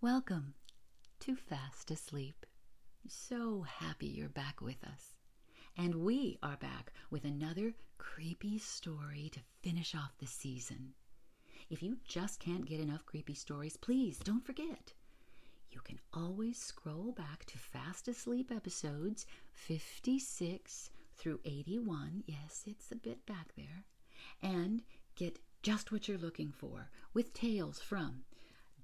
Welcome to Fast Asleep. So happy you're back with us. And we are back with another creepy story to finish off the season. If you just can't get enough creepy stories, please don't forget. You can always scroll back to Fast Asleep episodes 56 through 81. Yes, it's a bit back there. And get just what you're looking for with tales from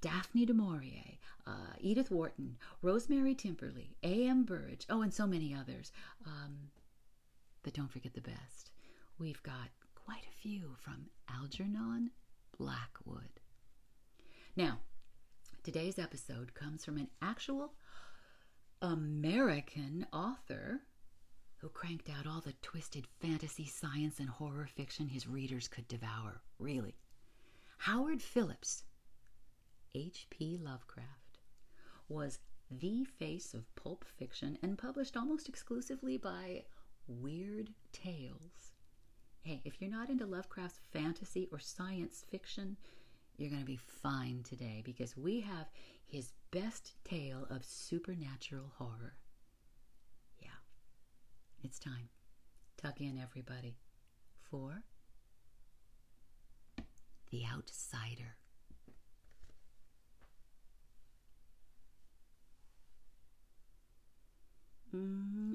Daphne du Maurier, uh, Edith Wharton, Rosemary Timperley, A.M. Burrage, oh, and so many others. Um, but don't forget the best. We've got quite a few from Algernon Blackwood. Now, today's episode comes from an actual American author who cranked out all the twisted fantasy, science, and horror fiction his readers could devour. Really. Howard Phillips H.P. Lovecraft, was the face of pulp fiction and published almost exclusively by Weird Tales. Hey, if you're not into Lovecraft's fantasy or science fiction, you're going to be fine today because we have his best tale of supernatural horror. Yeah, it's time. Tuck in, everybody, for The Outsider.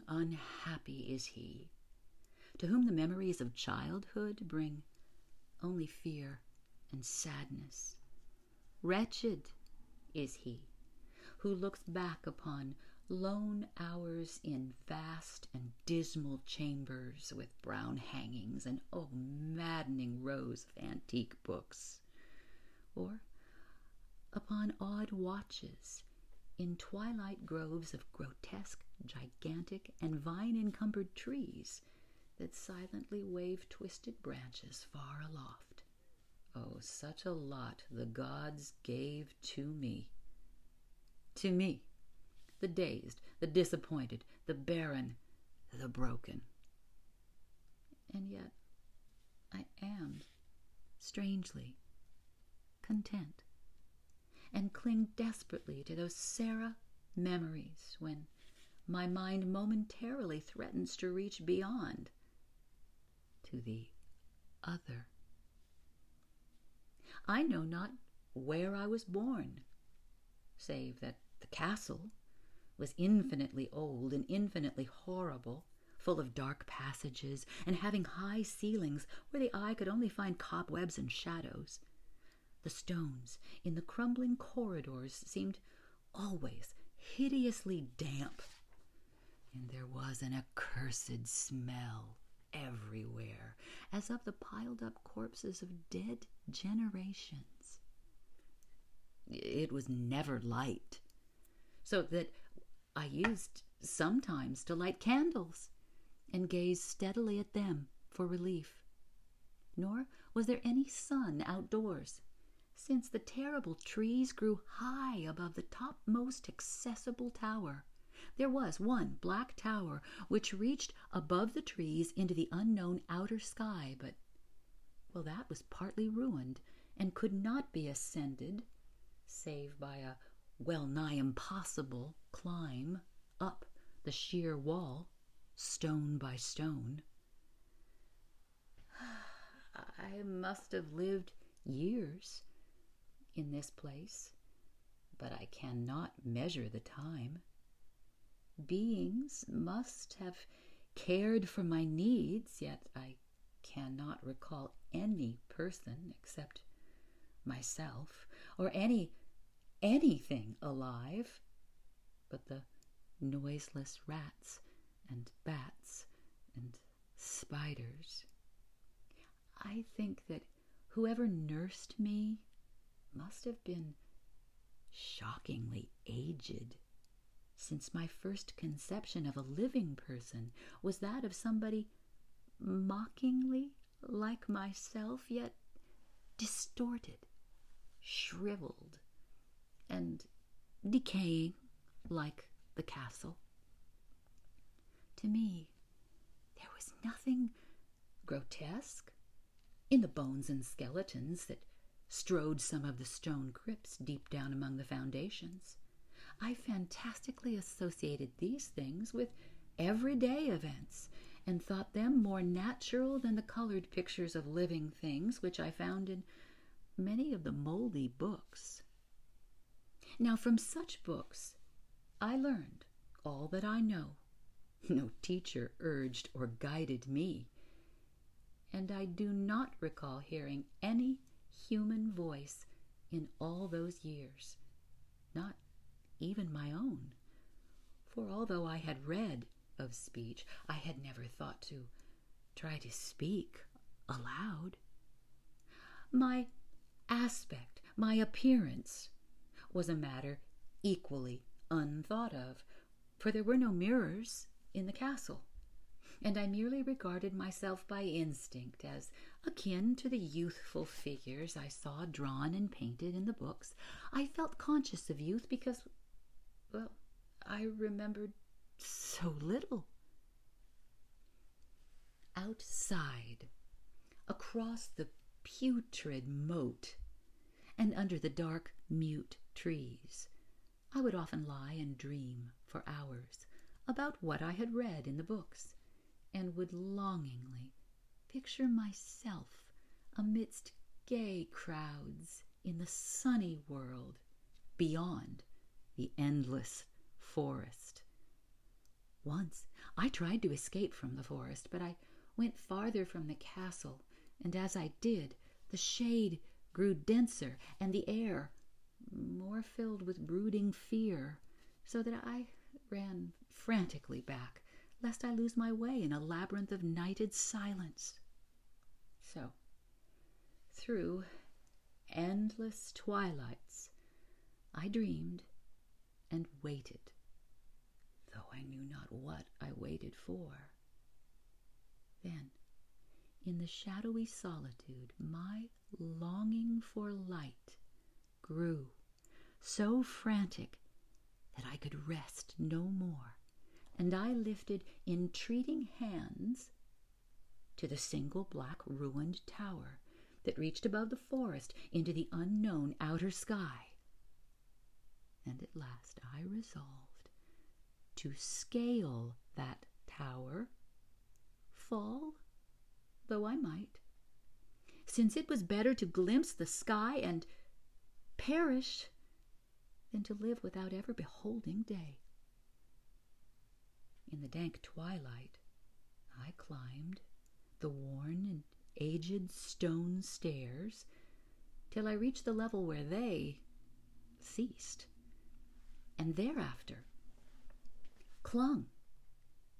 Unhappy is he, to whom the memories of childhood bring only fear and sadness. Wretched is he, who looks back upon lone hours in vast and dismal chambers with brown hangings and oh, maddening rows of antique books, or upon odd watches in twilight groves of grotesque gigantic and vine encumbered trees that silently wave twisted branches far aloft. Oh, such a lot the gods gave to me. To me, the dazed, the disappointed, the barren, the broken. And yet, I am, strangely, content, and cling desperately to those Sarah memories when my mind momentarily threatens to reach beyond to the other. I know not where I was born, save that the castle was infinitely old and infinitely horrible, full of dark passages and having high ceilings where the eye could only find cobwebs and shadows. The stones in the crumbling corridors seemed always hideously damp and there was an accursed smell everywhere, as of the piled up corpses of dead generations. It was never light, so that I used sometimes to light candles and gaze steadily at them for relief. Nor was there any sun outdoors, since the terrible trees grew high above the topmost accessible tower there was one black tower which reached above the trees into the unknown outer sky, but, well, that was partly ruined and could not be ascended save by a well nigh impossible climb up the sheer wall, stone by stone. I must have lived years in this place, but I cannot measure the time beings must have cared for my needs, yet I cannot recall any person except myself or any anything alive but the noiseless rats and bats and spiders. I think that whoever nursed me must have been shockingly aged since my first conception of a living person was that of somebody mockingly like myself, yet distorted, shriveled, and decaying like the castle. To me, there was nothing grotesque in the bones and skeletons that strode some of the stone crypts deep down among the foundations. I fantastically associated these things with everyday events and thought them more natural than the colored pictures of living things which I found in many of the moldy books. Now, from such books, I learned all that I know. No teacher urged or guided me. And I do not recall hearing any human voice in all those years, not even my own. For although I had read of speech, I had never thought to try to speak aloud. My aspect, my appearance, was a matter equally unthought of, for there were no mirrors in the castle, and I merely regarded myself by instinct as akin to the youthful figures I saw drawn and painted in the books. I felt conscious of youth because, well, I remembered so little. Outside, across the putrid moat, and under the dark, mute trees, I would often lie and dream for hours about what I had read in the books, and would longingly picture myself amidst gay crowds in the sunny world beyond the endless forest. Once I tried to escape from the forest, but I went farther from the castle, and as I did, the shade grew denser and the air more filled with brooding fear, so that I ran frantically back, lest I lose my way in a labyrinth of nighted silence. So, through endless twilights, I dreamed and waited, though I knew not what I waited for. Then, in the shadowy solitude, my longing for light grew so frantic that I could rest no more, and I lifted entreating hands to the single black ruined tower that reached above the forest into the unknown outer sky. And at last I resolved to scale that tower, fall though I might, since it was better to glimpse the sky and perish than to live without ever beholding day. In the dank twilight, I climbed the worn and aged stone stairs till I reached the level where they ceased, and thereafter clung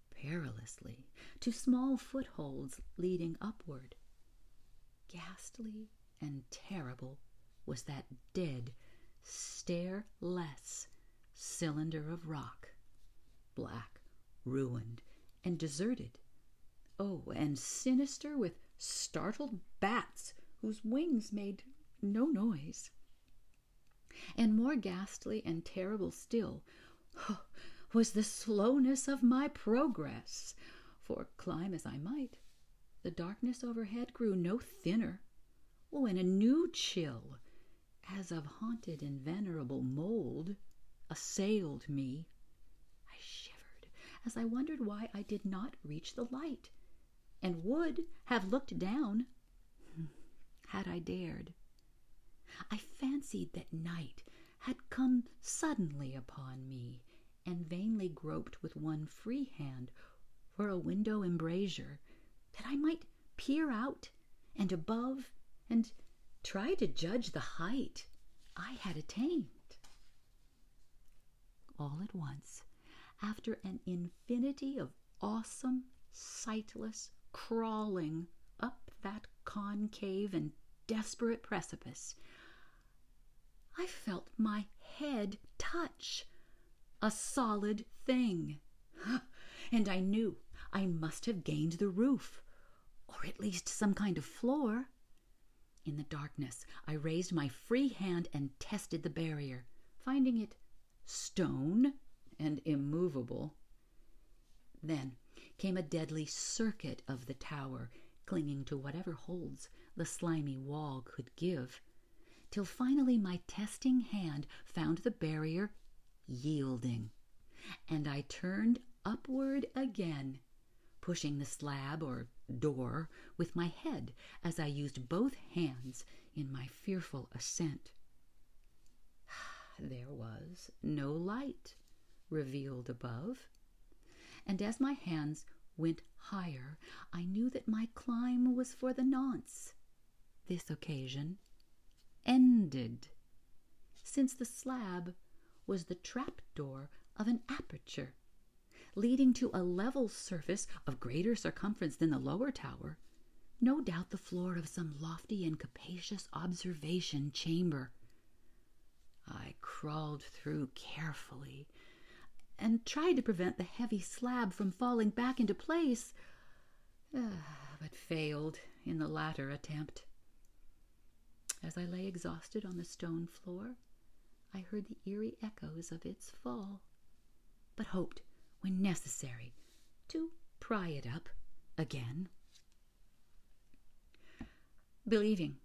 perilously to small footholds leading upward. Ghastly and terrible was that dead, stairless cylinder of rock, black, ruined, and deserted. Oh, and sinister with startled bats whose wings made no noise. And more ghastly and terrible still was the slowness of my progress, for climb as I might, the darkness overhead grew no thinner. Oh, and a new chill, as of haunted and venerable mold, assailed me. As I wondered why I did not reach the light, and would have looked down had I dared. I fancied that night had come suddenly upon me, and vainly groped with one free hand for a window embrasure, that I might peer out and above and try to judge the height I had attained. All at once, after an infinity of awesome, sightless crawling up that concave and desperate precipice, I felt my head touch a solid thing, and I knew I must have gained the roof, or at least some kind of floor. In the darkness, I raised my free hand and tested the barrier, finding it stone and immovable. Then came a deadly circuit of the tower, clinging to whatever holds the slimy wall could give. till finally my testing hand found the barrier yielding, and I turned upward again, pushing the slab or door with my head as I used both hands in my fearful ascent. There was no light revealed above, and as my hands went higher, I knew that my climb was for the nonce. This occasion ended, since the slab was the trap door of an aperture, leading to a level surface of greater circumference than the lower tower, no doubt the floor of some lofty and capacious observation chamber. I crawled through carefully and tried to prevent the heavy slab from falling back into place, ah, but failed in the latter attempt. As I lay exhausted on the stone floor, I heard the eerie echoes of its fall, but hoped, when necessary, to pry it up again. Believing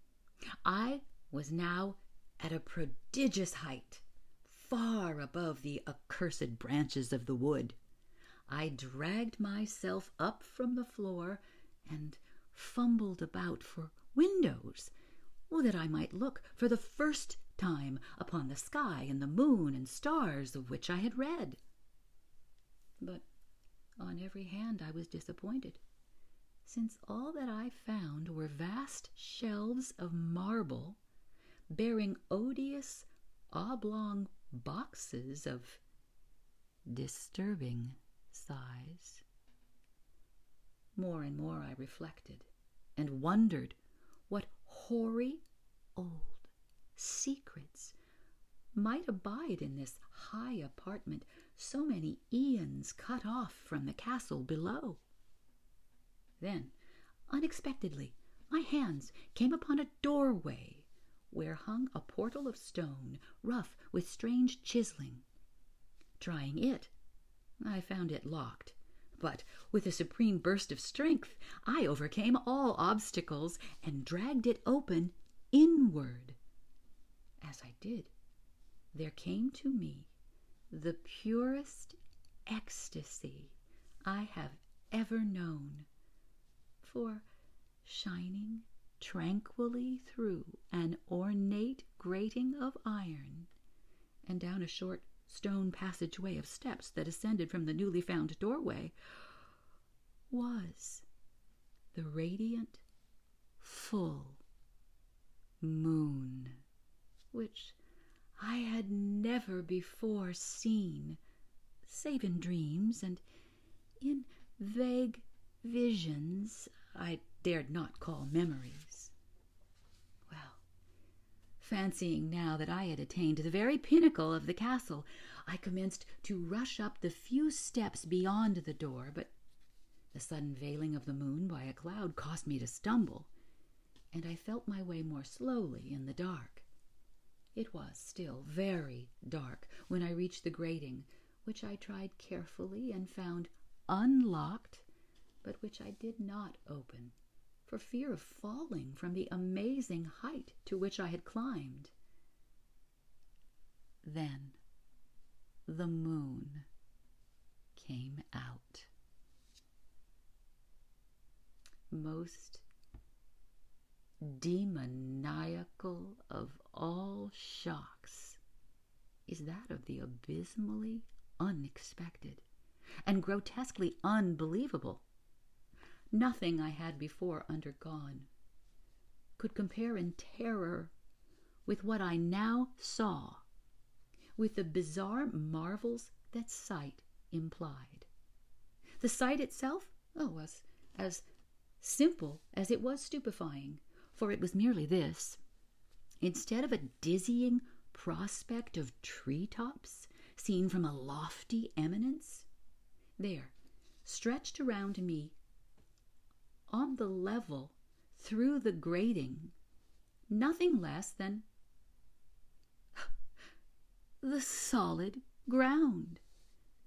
I was now at a prodigious height, far above the accursed branches of the wood, I dragged myself up from the floor and fumbled about for windows, oh, that I might look for the first time upon the sky and the moon and stars of which I had read. But on every hand I was disappointed, since all that I found were vast shelves of marble bearing odious oblong boxes of disturbing size. More and more I reflected and wondered what hoary old secrets might abide in this high apartment so many eons cut off from the castle below. Then, unexpectedly, my hands came upon a doorway where hung a portal of stone, rough with strange chiseling. Trying it, I found it locked. But with a supreme burst of strength, I overcame all obstacles and dragged it open inward. As I did, there came to me the purest ecstasy I have ever known. For shining tranquilly through an ornate grating of iron and down a short stone passageway of steps that ascended from the newly found doorway was the radiant, full moon, which I had never before seen, save in dreams and in vague visions I dared not call memories. Fancying now that I had attained the very pinnacle of the castle, I commenced to rush up the few steps beyond the door, but the sudden veiling of the moon by a cloud caused me to stumble, and I felt my way more slowly in the dark. It was still very dark when I reached the grating, which I tried carefully and found unlocked, but which I did not open for fear of falling from the amazing height to which I had climbed. Then the moon came out. Most demoniacal of all shocks is that of the abysmally unexpected and grotesquely unbelievable. Nothing I had before undergone could compare in terror with what I now saw, with the bizarre marvels that sight implied. The sight itself, oh, was as simple as it was stupefying, for it was merely this. Instead of a dizzying prospect of tree tops seen from a lofty eminence, there, stretched around me on the level through the grating nothing less than the solid ground,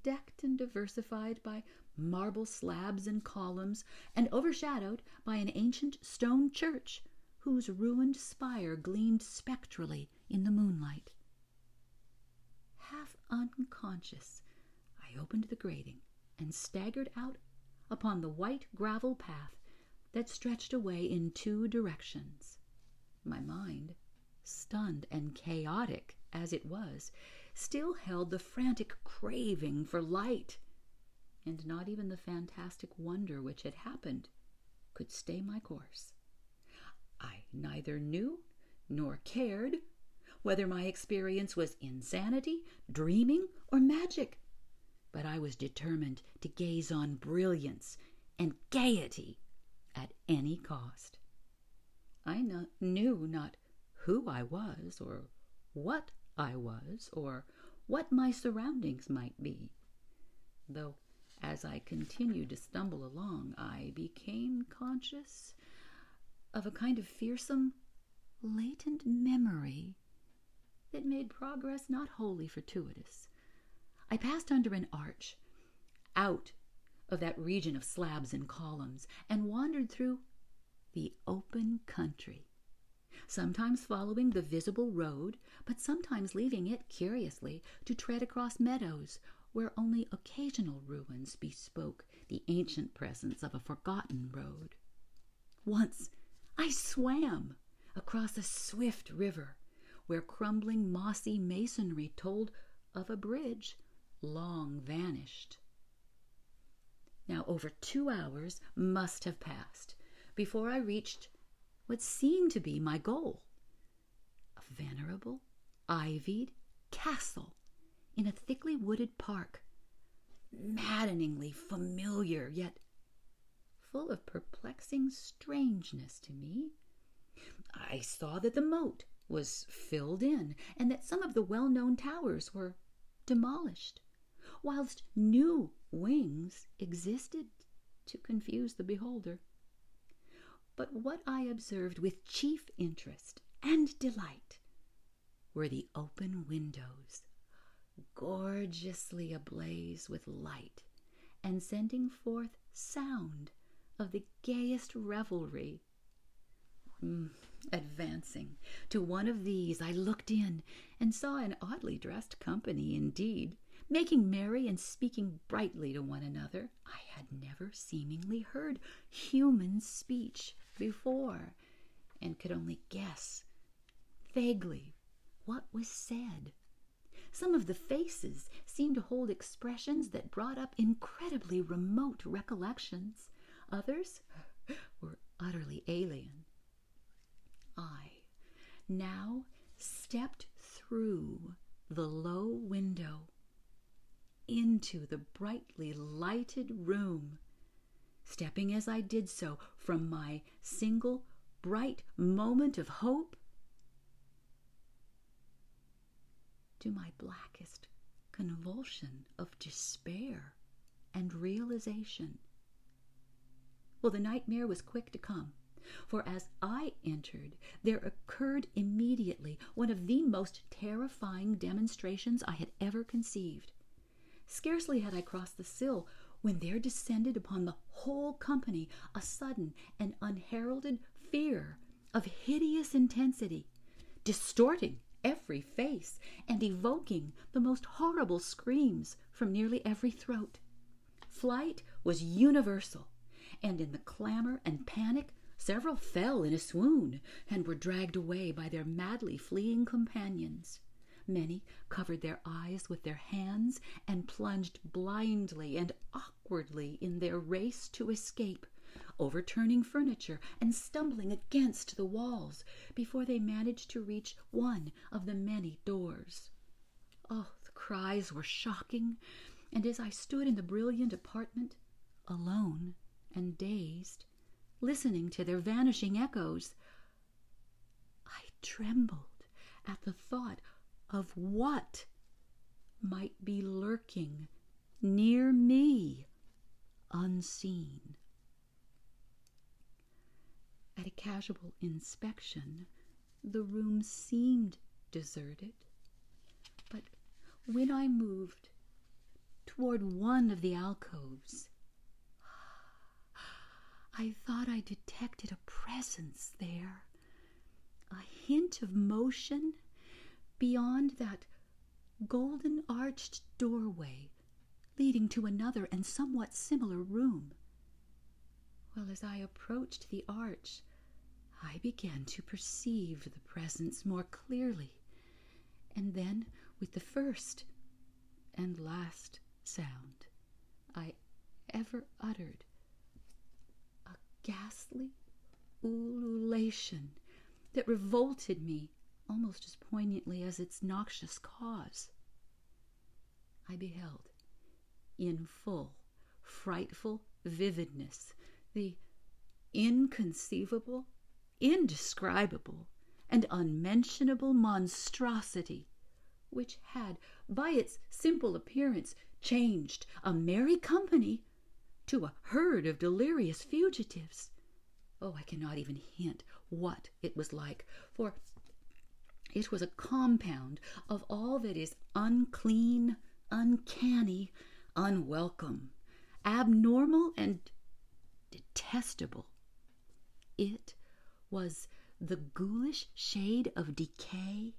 decked and diversified by marble slabs and columns, and overshadowed by an ancient stone church, whose ruined spire gleamed spectrally in the moonlight. Half unconscious, I opened the grating and staggered out upon the white gravel path that stretched away in two directions. My mind, stunned and chaotic as it was, still held the frantic craving for light, and not even the fantastic wonder which had happened could stay my course. I neither knew nor cared whether my experience was insanity, dreaming, or magic, but I was determined to gaze on brilliance and gaiety at any cost. I no- knew not who I was, or what I was, or what my surroundings might be, though as I continued to stumble along, I became conscious of a kind of fearsome, latent memory that made progress not wholly fortuitous. I passed under an arch, out of that region of slabs and columns, and wandered through the open country, sometimes following the visible road, but sometimes leaving it, curiously, to tread across meadows where only occasional ruins bespoke the ancient presence of a forgotten road. Once I swam across a swift river where crumbling mossy masonry told of a bridge long vanished. Now, over two hours must have passed before I reached what seemed to be my goal a venerable, ivied castle in a thickly wooded park, maddeningly familiar, yet full of perplexing strangeness to me. I saw that the moat was filled in, and that some of the well known towers were demolished, whilst new wings existed to confuse the beholder. But what I observed with chief interest and delight were the open windows gorgeously ablaze with light and sending forth sound of the gayest revelry. Mm, advancing to one of these, I looked in and saw an oddly dressed company indeed, making merry and speaking brightly to one another. I had never seemingly heard human speech before, and could only guess vaguely what was said. Some of the faces seemed to hold expressions that brought up incredibly remote recollections. Others were utterly alien. I now stepped through the low window into the brightly lighted room, stepping as I did so from my single bright moment of hope to my blackest convulsion of despair and realization. Well, the nightmare was quick to come, for as I entered, there occurred immediately one of the most terrifying demonstrations I had ever conceived. Scarcely had I crossed the sill when there descended upon the whole company a sudden and unheralded fear of hideous intensity, distorting every face and evoking the most horrible screams from nearly every throat. Flight was universal, and in the clamor and panic, several fell in a swoon and were dragged away by their madly fleeing companions. Many covered their eyes with their hands and plunged blindly and awkwardly in their race to escape, overturning furniture and stumbling against the walls before they managed to reach one of the many doors. Oh, the cries were shocking, and as I stood in the brilliant apartment, alone and dazed, listening to their vanishing echoes, I trembled at the thought of what might be lurking near me unseen. At a casual inspection, the room seemed deserted, but when I moved toward one of the alcoves, I thought I detected a presence there a hint of motion beyond that golden arched doorway leading to another and somewhat similar room. Well, as I approached the arch, I began to perceive the presence more clearly, and then, with the first and last sound I ever uttered, a ghastly ululation that revolted me almost as poignantly as its noxious cause. I beheld, in full, frightful vividness, the inconceivable, indescribable, and unmentionable monstrosity which had, by its simple appearance, changed a merry company to a herd of delirious fugitives. Oh, I cannot even hint what it was like, for it was a compound of all that is unclean, uncanny, unwelcome, abnormal, and detestable. It was the ghoulish shade of decay,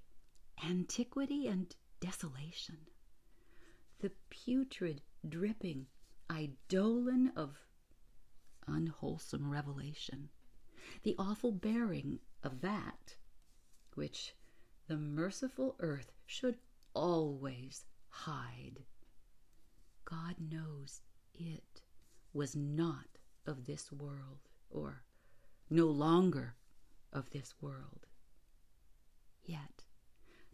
antiquity, and desolation. The putrid, dripping eidolon of unwholesome revelation. The awful bearing of that which the merciful earth should always hide. God knows it was not of this world, or no longer of this world. Yet,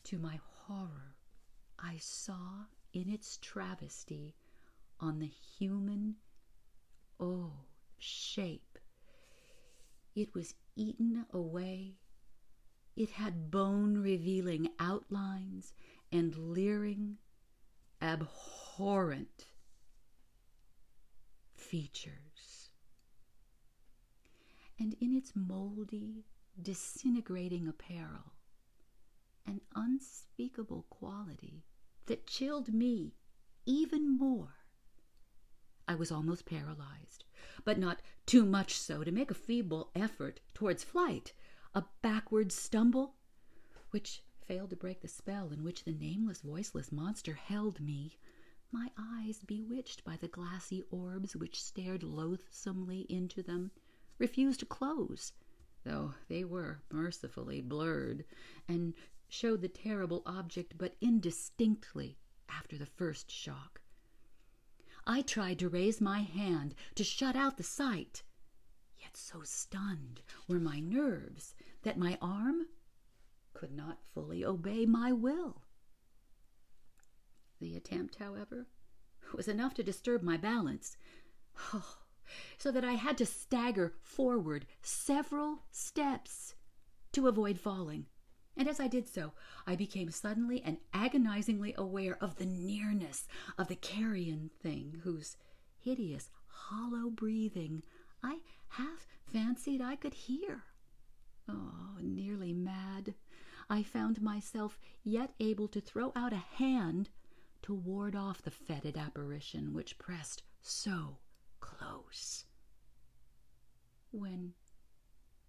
to my horror, I saw in its travesty on the human, oh, shape. It was eaten away it had bone revealing outlines and leering, abhorrent features. And in its moldy, disintegrating apparel, an unspeakable quality that chilled me even more. I was almost paralyzed, but not too much so to make a feeble effort towards flight a backward stumble, which failed to break the spell in which the nameless, voiceless monster held me, my eyes bewitched by the glassy orbs which stared loathsomely into them, refused to close, though they were mercifully blurred, and showed the terrible object but indistinctly after the first shock. I tried to raise my hand to shut out the sight, yet so stunned were my nerves that my arm could not fully obey my will. The attempt, however, was enough to disturb my balance, oh, so that I had to stagger forward several steps to avoid falling. And as I did so, I became suddenly and agonizingly aware of the nearness of the carrion thing, whose hideous, hollow breathing I half fancied I could hear. Oh, nearly mad, I found myself yet able to throw out a hand to ward off the fetid apparition which pressed so close. When,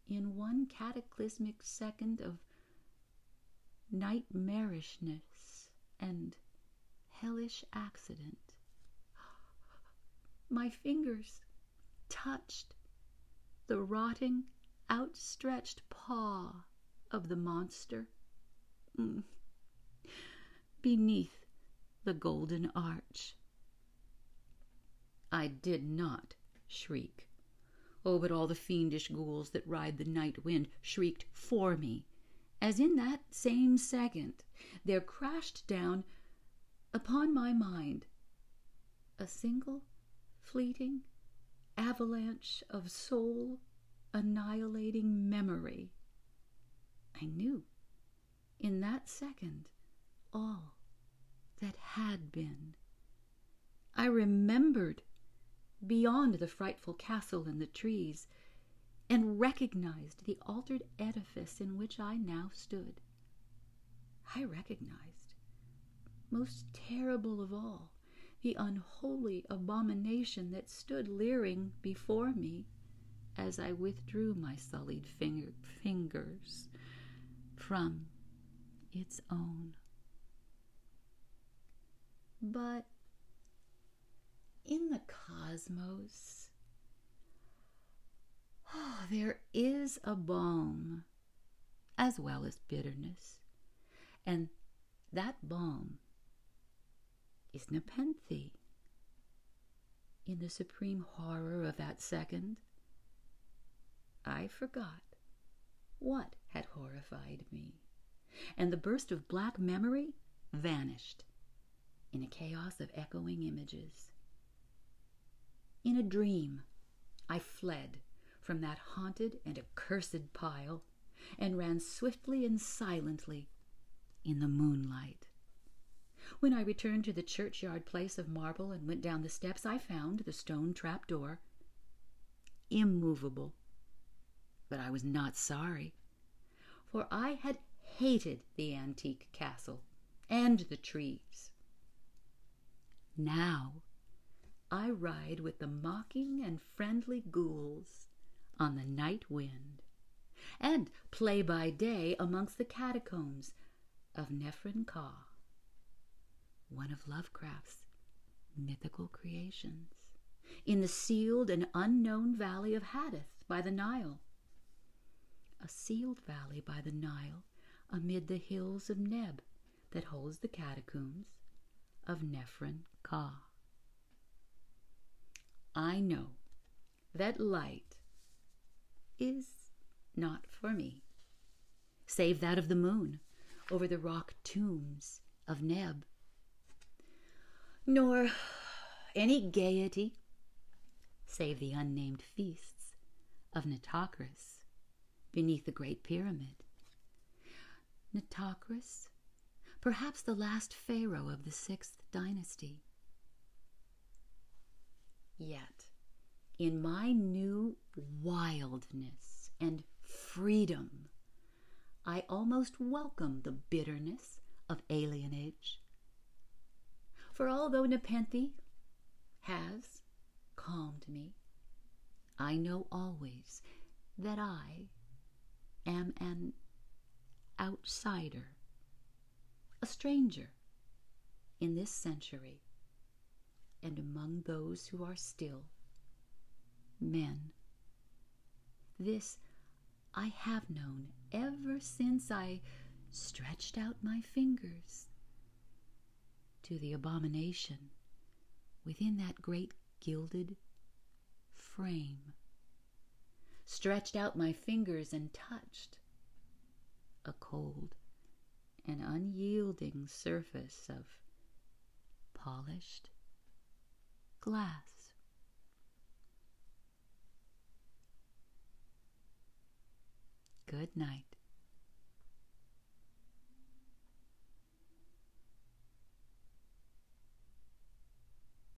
in one cataclysmic second of nightmarishness and hellish accident, my fingers touched the rotting outstretched paw of the monster mm. beneath the golden arch. I did not shriek. Oh, but all the fiendish ghouls that ride the night wind shrieked for me, as in that same second there crashed down upon my mind a single fleeting avalanche of soul annihilating memory. I knew in that second all that had been. I remembered beyond the frightful castle and the trees and recognized the altered edifice in which I now stood. I recognized, most terrible of all, the unholy abomination that stood leering before me as I withdrew my sullied finger, fingers from its own. But in the cosmos, oh, there is a balm as well as bitterness. And that balm is Nepenthe. In the supreme horror of that second, I forgot what had horrified me, and the burst of black memory vanished in a chaos of echoing images. In a dream, I fled from that haunted and accursed pile and ran swiftly and silently in the moonlight. When I returned to the churchyard place of marble and went down the steps, I found the stone trap door immovable. But I was not sorry, for I had hated the antique castle and the trees. Now I ride with the mocking and friendly ghouls on the night wind, and play by day amongst the catacombs of Nephren Ka, one of Lovecraft's mythical creations, in the sealed and unknown valley of Hadoth by the Nile. A sealed valley by the Nile amid the hills of Neb that holds the catacombs of Nephren Ka. I know that light is not for me, save that of the moon over the rock tombs of Neb, nor any gaiety save the unnamed feasts of Nitocris beneath the Great Pyramid. Nitocris, perhaps the last pharaoh of the sixth dynasty. Yet, in my new wildness and freedom, I almost welcome the bitterness of alienage. For although Nepenthe has calmed me, I know always that I am an outsider, a stranger in this century, and among those who are still men. This I have known ever since I stretched out my fingers to the abomination within that great gilded frame, stretched out my fingers and touched a cold and unyielding surface of polished glass. Good night.